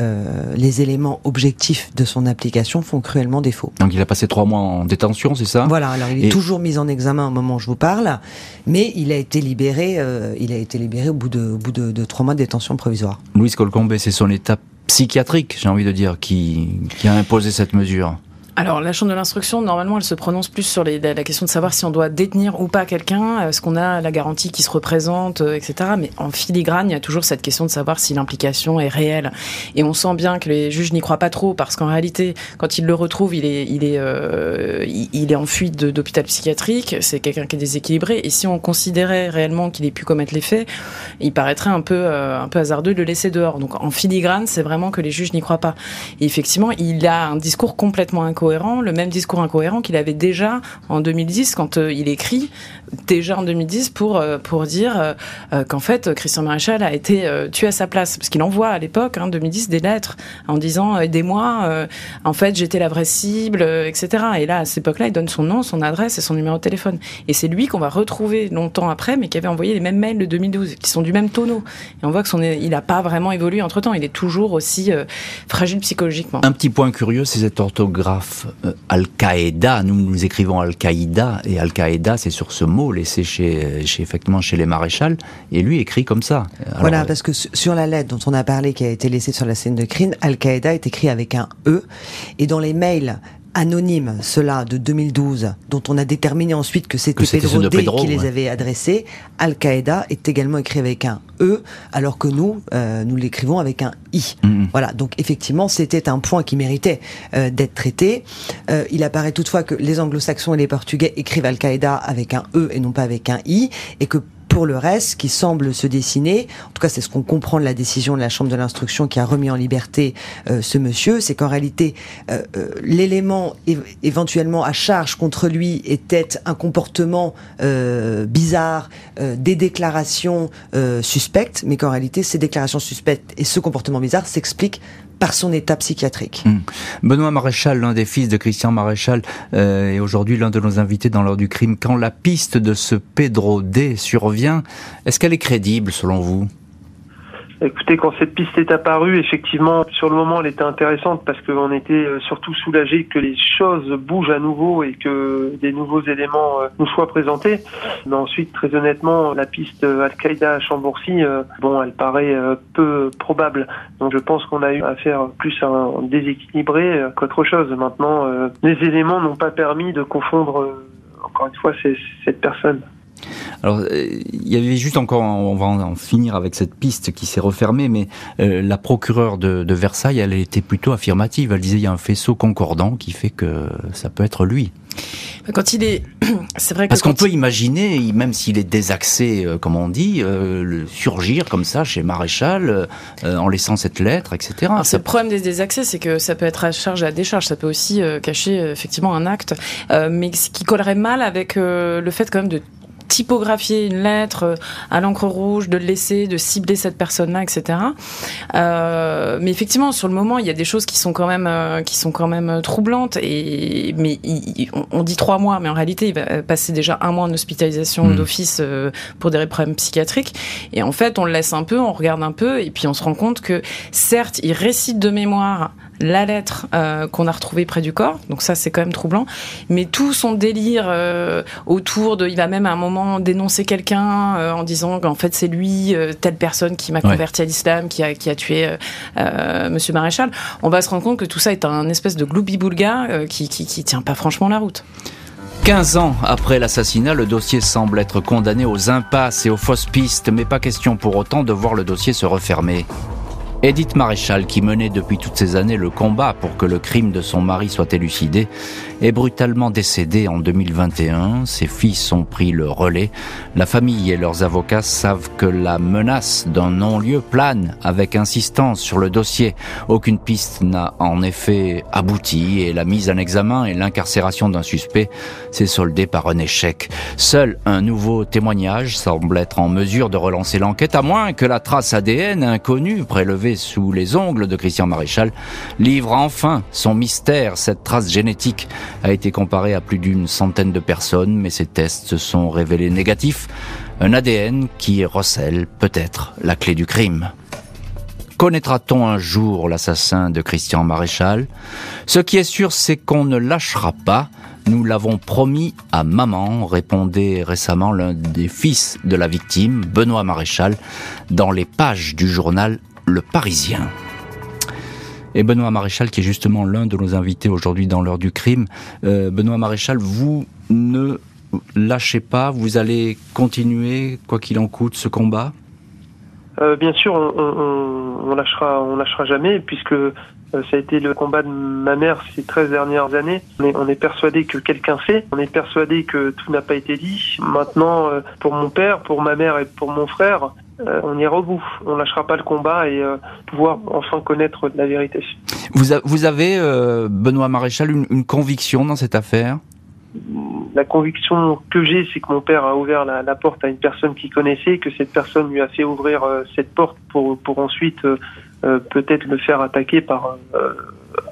les éléments objectifs de son application font cruellement défaut. Donc il a passé trois mois en détention, c'est ça? Voilà, alors il est toujours mis en examen au moment où je vous parle, mais il a été libéré, il a été libéré au bout de, au bout de, de trois mois de détention provisoire. Louis Colcombe, c'est son étape psychiatrique, j'ai envie de dire, qui, qui a imposé cette mesure alors, la chambre de l'instruction, normalement, elle se prononce plus sur la question de savoir si on doit détenir ou pas quelqu'un, est-ce qu'on a la garantie qui se représente, euh, etc. Mais en filigrane, il y a toujours cette question de savoir si l'implication est réelle. Et on sent bien que les juges n'y croient pas trop, parce qu'en réalité, quand ils le retrouvent, il est, il est, euh, il est en fuite d'hôpital psychiatrique. C'est quelqu'un qui est déséquilibré. Et si on considérait réellement qu'il ait pu commettre les faits, il paraîtrait un peu, euh, un peu hasardeux de le laisser dehors. Donc, en filigrane, c'est vraiment que les juges n'y croient pas. Et effectivement, il a un discours complètement incohérent le même discours incohérent qu'il avait déjà en 2010 quand euh, il écrit déjà en 2010 pour pour dire qu'en fait Christian Maréchal a été tué à sa place parce qu'il envoie à l'époque, hein, 2010, des lettres en disant aidez-moi, en fait j'étais la vraie cible, etc. Et là à cette époque-là, il donne son nom, son adresse et son numéro de téléphone. Et c'est lui qu'on va retrouver longtemps après, mais qui avait envoyé les mêmes mails de 2012, qui sont du même tonneau. Et on voit que son, il n'a pas vraiment évolué entre temps. Il est toujours aussi fragile psychologiquement. Un petit point curieux, c'est cette orthographe euh, Al-Qaïda. Nous, nous écrivons Al-Qaïda, et Al-Qaïda, c'est sur ce mot laissé chez, chez, effectivement, chez les maréchals, et lui écrit comme ça. voilà, euh, parce que sur la lettre dont on a parlé, qui a été laissée sur la scène de crime, Al-Qaïda est écrit avec un E, et dans les mails anonyme, cela de 2012, dont on a déterminé ensuite que c'était Pedro, D qui les avait adressés, Al-Qaïda est également écrit avec un E, alors que nous, euh, nous l'écrivons avec un I. Mm-hmm. Voilà, donc effectivement, c'était un point qui méritait euh, d'être traité. Euh, il apparaît toutefois que les anglo-saxons et les portugais écrivent Al-Qaïda avec un E et non pas avec un I, et que pour le reste, qui semble se dessiner, en tout cas c'est ce qu'on comprend de la décision de la Chambre de l'instruction qui a remis en liberté euh, ce monsieur, c'est qu'en réalité euh, euh, l'élément éventuellement à charge contre lui était un comportement bizarre, des déclarations suspectes, mais qu'en réalité ces déclarations suspectes et ce comportement bizarre s'expliquent par son état psychiatrique. Hmm. Benoît Maréchal, l'un des fils de Christian Maréchal, euh, est aujourd'hui l'un de nos invités dans l'heure du crime. Quand la piste de ce Pedro D survient, est-ce qu'elle est crédible selon vous? Écoutez, quand cette piste est apparue, effectivement, sur le moment, elle était intéressante parce qu'on était euh, surtout soulagé que les choses bougent à nouveau et que des nouveaux éléments euh, nous soient présentés. Mais ensuite, très honnêtement, la piste Al-Qaïda à Chambourcy, euh, bon, elle paraît peu probable. Donc, je pense qu'on a eu affaire plus à un déséquilibré qu'autre chose. Maintenant, les éléments n'ont pas permis de confondre, encore une fois, cette personne. Alors, euh, il y avait juste encore, on va en finir avec cette piste qui s'est refermée, mais euh, la procureure de, Versailles, elle était plutôt affirmative. Elle disait il y a un faisceau concordant qui fait que ça peut être lui. Quand il est, [clears throat] c'est vrai que parce qu'on peut imaginer, même s'il est désaxé, euh, comme on dit, le surgir comme ça chez Maréchal, en laissant cette lettre, etc. Le problème des désaxés, c'est que ça peut être à charge et à décharge, ça peut aussi cacher effectivement un acte, mais ce qui collerait mal avec le fait quand même de typographier une lettre euh, à l'encre rouge, de le laisser, de cibler cette personne-là, etc. Euh, mais effectivement, sur le moment, il y a des choses qui sont quand même euh, qui sont quand même troublantes. Et mais on, dit trois mois, mais en réalité, il va passer déjà un mois en hospitalisation hmm. d'office pour des problèmes psychiatriques. Et en fait, on le laisse un peu, on regarde un peu, et puis on se rend compte que certes, il récite de mémoire la lettre euh, qu'on a retrouvée près du corps, donc ça c'est quand même troublant, mais tout son délire euh, autour de, il va même à un moment dénoncer quelqu'un euh, en disant qu'en fait c'est lui, telle personne qui m'a converti à l'islam, qui a, qui a tué Monsieur Maréchal, on va se rendre compte que tout ça est un espèce de gloubi-boulga qui, qui, qui tient pas franchement la route. 15 ans après l'assassinat, le dossier semble être condamné aux impasses et aux fausses pistes, mais pas question pour autant de voir le dossier se refermer. Edith Maréchal, qui menait depuis toutes ces années le combat pour que le crime de son mari soit élucidé, est brutalement décédée en 2021. Ses fils ont pris le relais. La famille et leurs avocats savent que la menace d'un non-lieu plane avec insistance sur le dossier. Aucune piste n'a en effet abouti et la mise en examen et l'incarcération d'un suspect s'est soldée par un échec. Seul un nouveau témoignage semble être en mesure de relancer l'enquête, à moins que la trace ADN inconnue prélevée sous les ongles de Christian Maréchal, livre enfin son mystère. Cette trace génétique a été comparée à plus d'une centaine de personnes, mais ces tests se sont révélés négatifs. Un ADN qui recèle peut-être la clé du crime. Connaîtra-t-on un jour l'assassin de Christian Maréchal? Ce qui est sûr, c'est qu'on ne lâchera pas. Nous l'avons promis à maman, répondait récemment l'un des fils de la victime, Benoît Maréchal, dans les pages du journal le Parisien. Et Benoît Maréchal, qui est justement l'un de nos invités aujourd'hui dans l'heure du crime. Euh, Benoît Maréchal, vous ne lâchez pas, vous allez continuer, quoi qu'il en coûte, ce combat? Euh, Bien sûr, on, on, lâchera, on lâchera jamais, puisque euh, ça a été le combat de ma mère ces 13 dernières années. On est, persuadé que quelqu'un fait, on est persuadé que tout n'a pas été dit. Maintenant, pour mon père, pour ma mère et pour mon frère, euh, on ira au bout. On lâchera pas le combat et euh, pouvoir enfin connaître la vérité. Vous, avez, euh, Benoît Maréchal, une, conviction dans cette affaire? La conviction que j'ai, c'est que mon père a ouvert la, la, porte à une personne qu'il connaissait, que cette personne lui a fait ouvrir cette porte pour, pour ensuite peut-être le faire attaquer par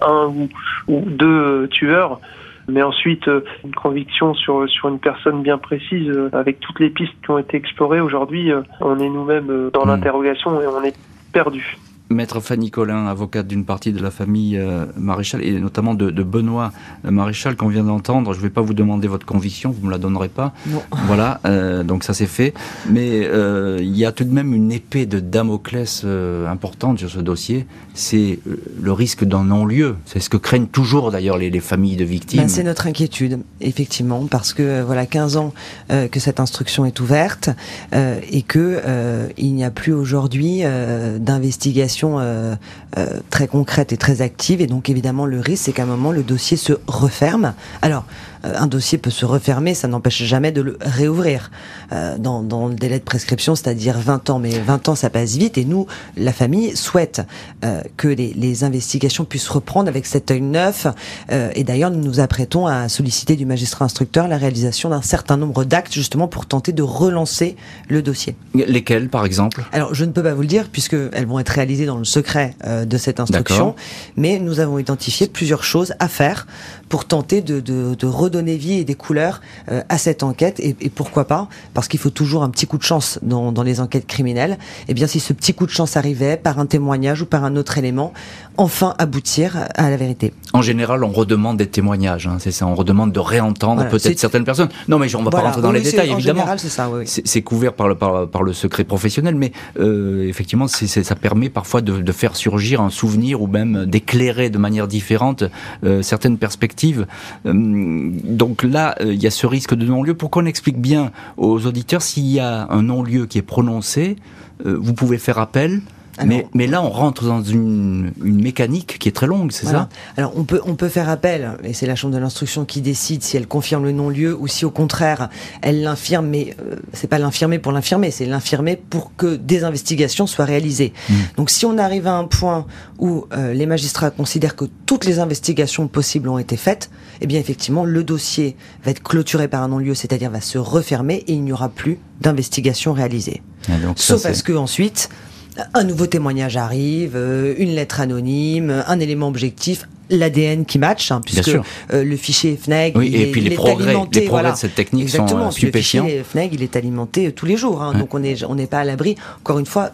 un ou, ou deux tueurs mais ensuite une conviction sur sur une personne bien précise avec toutes les pistes qui ont été explorées aujourd'hui on est nous-mêmes dans hmm. l'interrogation et on est perdu Maître Fanny Collin, avocate d'une partie de la famille euh, Maréchal et notamment de, Benoît Maréchal qu'on vient d'entendre. Je ne vais pas vous demander votre conviction, vous ne me la donnerez pas. Non. [laughs] Voilà, euh, donc ça c'est fait. Mais euh, il y a tout de même une épée de Damoclès importante sur ce dossier. C'est le risque d'un non-lieu. C'est ce que craignent toujours d'ailleurs les, familles de victimes. Ben, c'est notre inquiétude, effectivement, parce que voilà 15 ans que cette instruction est ouverte et que il n'y a plus aujourd'hui d'investigation euh, euh, très concrète et très active. Et donc évidemment, le risque, c'est qu'à un moment, le dossier se referme. Alors, un dossier peut se refermer, ça n'empêche jamais de le réouvrir euh, dans, dans, le délai de prescription, c'est-à-dire 20 ans. Mais 20 ans, ça passe vite. Et nous, la famille souhaite euh, que les, les, investigations puissent reprendre avec cet œil neuf. et d'ailleurs, nous nous apprêtons à solliciter du magistrat instructeur la réalisation d'un certain nombre d'actes, justement pour tenter de relancer le dossier. Lesquels, par exemple? Alors, je ne peux pas vous le dire, puisque elles vont être réalisées dans le secret de cette instruction. Mais nous avons identifié plusieurs choses à faire pour tenter de, de, de redonner vie et des couleurs euh, à cette enquête. Et, et pourquoi pas Parce qu'il faut toujours un petit coup de chance dans, dans les enquêtes criminelles. Et eh bien, si ce petit coup de chance arrivait par un témoignage ou par un autre élément, enfin aboutir à la vérité. En général, on redemande des témoignages, hein, c'est ça. On redemande de réentendre peut-être certaines personnes. Non, mais on va pas rentrer dans les détails, évidemment. c'est ça. Oui, C'est couvert par le, par, par, le secret professionnel, mais euh, effectivement, ça permet parfois de, de, faire surgir un souvenir ou même d'éclairer de manière différente euh, certaines perspectives euh, donc là, euh, il y a ce risque de non-lieu. Pour qu'on explique bien aux auditeurs, s'il y a un non-lieu qui est prononcé, euh, vous pouvez faire appel mais, mais, là, on rentre dans une, une mécanique qui est très longue, c'est ça? Alors, on peut, on peut faire appel, et c'est la Chambre de l'instruction qui décide si elle confirme le non-lieu ou si, au contraire, elle l'infirme, mais euh, c'est pas l'infirmer pour l'infirmer, c'est l'infirmer pour que des investigations soient réalisées. Mmh. Donc, si on arrive à un point où euh, les magistrats considèrent que toutes les investigations possibles ont été faites, eh bien, effectivement, le dossier va être clôturé par un non-lieu, c'est-à-dire va se refermer et il n'y aura plus d'investigation réalisée. Sauf à ce que ensuite, un nouveau témoignage arrive, euh, une lettre anonyme, un élément objectif, l'ADN qui match, hein, puisque euh, le fichier FNEG, oui, et puis les progrès, les progrès de cette technique sont stupéfiants. Le fichier FNEG, il est alimenté euh, tous les jours, hein, donc on n'est on pas à l'abri. Encore une fois,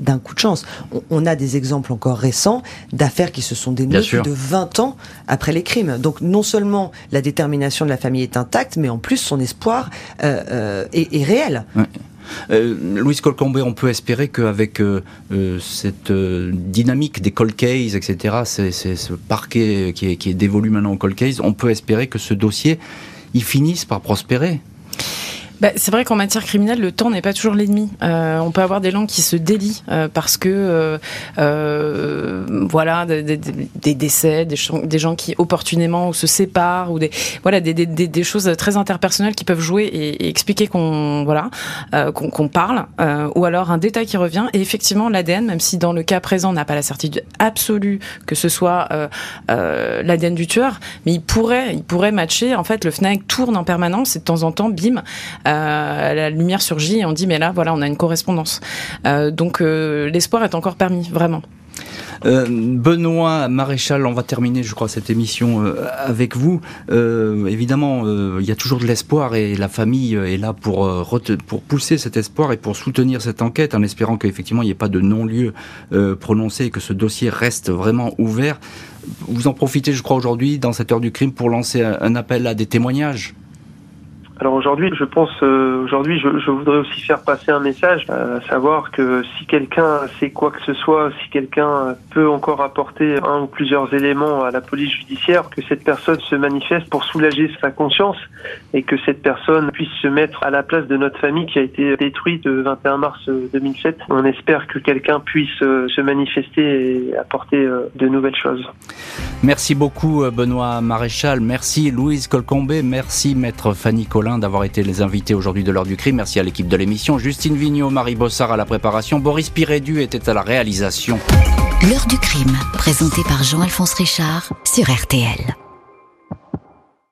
d'un coup de chance. On, a des exemples encore récents d'affaires qui se sont dénouées plus de 20 ans après les crimes. Donc non seulement la détermination de la famille est intacte, mais en plus son espoir euh, est, est, réel. Euh, Louis Colcombé, on peut espérer qu'avec euh, euh, cette dynamique des cold cases, etc., ce parquet qui est, dévolu maintenant au cold case, on peut espérer que ce dossier, il finisse par prospérer. Bah, c'est vrai qu'en matière criminelle, le temps n'est pas toujours l'ennemi. Euh, on peut avoir des gens qui se délient euh, parce que, euh, euh voilà, des, des, des, décès, des, gens qui opportunément se séparent ou des, voilà, des, choses très interpersonnelles qui peuvent jouer et, expliquer qu'on, voilà, euh, qu'on parle, ou alors un détail qui revient. Et effectivement, l'ADN, même si dans le cas présent, on n'a pas la certitude absolue que ce soit l'ADN du tueur, mais il pourrait, il pourrait matcher. En fait, le FNAC tourne en permanence et de temps en temps, bim. Euh, la lumière surgit et on dit mais là voilà on a une correspondance. Euh, donc euh, l'espoir est encore permis vraiment. Benoît Maréchal, on va terminer, je crois, cette émission avec vous. évidemment, il y a toujours de l'espoir et la famille est là pour, pour pousser cet espoir et pour soutenir cette enquête en espérant qu'effectivement il n'y ait pas de non-lieu prononcé et que ce dossier reste vraiment ouvert. Vous en profitez, je crois, aujourd'hui, dans cette heure du crime, pour lancer un appel à des témoignages alors aujourd'hui, je pense, euh, aujourd'hui, je, voudrais aussi faire passer un message, euh, à savoir que si quelqu'un sait quoi que ce soit, si quelqu'un peut encore apporter un ou plusieurs éléments à la police judiciaire, que cette personne se manifeste pour soulager sa conscience et que cette personne puisse se mettre à la place de notre famille qui a été détruite le 21 mars 2007. On espère que quelqu'un puisse euh, se manifester et apporter de nouvelles choses. Merci beaucoup Benoît Maréchal, merci Louise Colcombé, merci Maître Fanny Collin d'avoir été les invités aujourd'hui de l'heure du crime. Merci à l'équipe de l'émission. Justine Vignot, Marie Bossard à la préparation. Boris Pirédu était à la réalisation. L'heure du crime, présenté par Jean-Alphonse Richard sur RTL.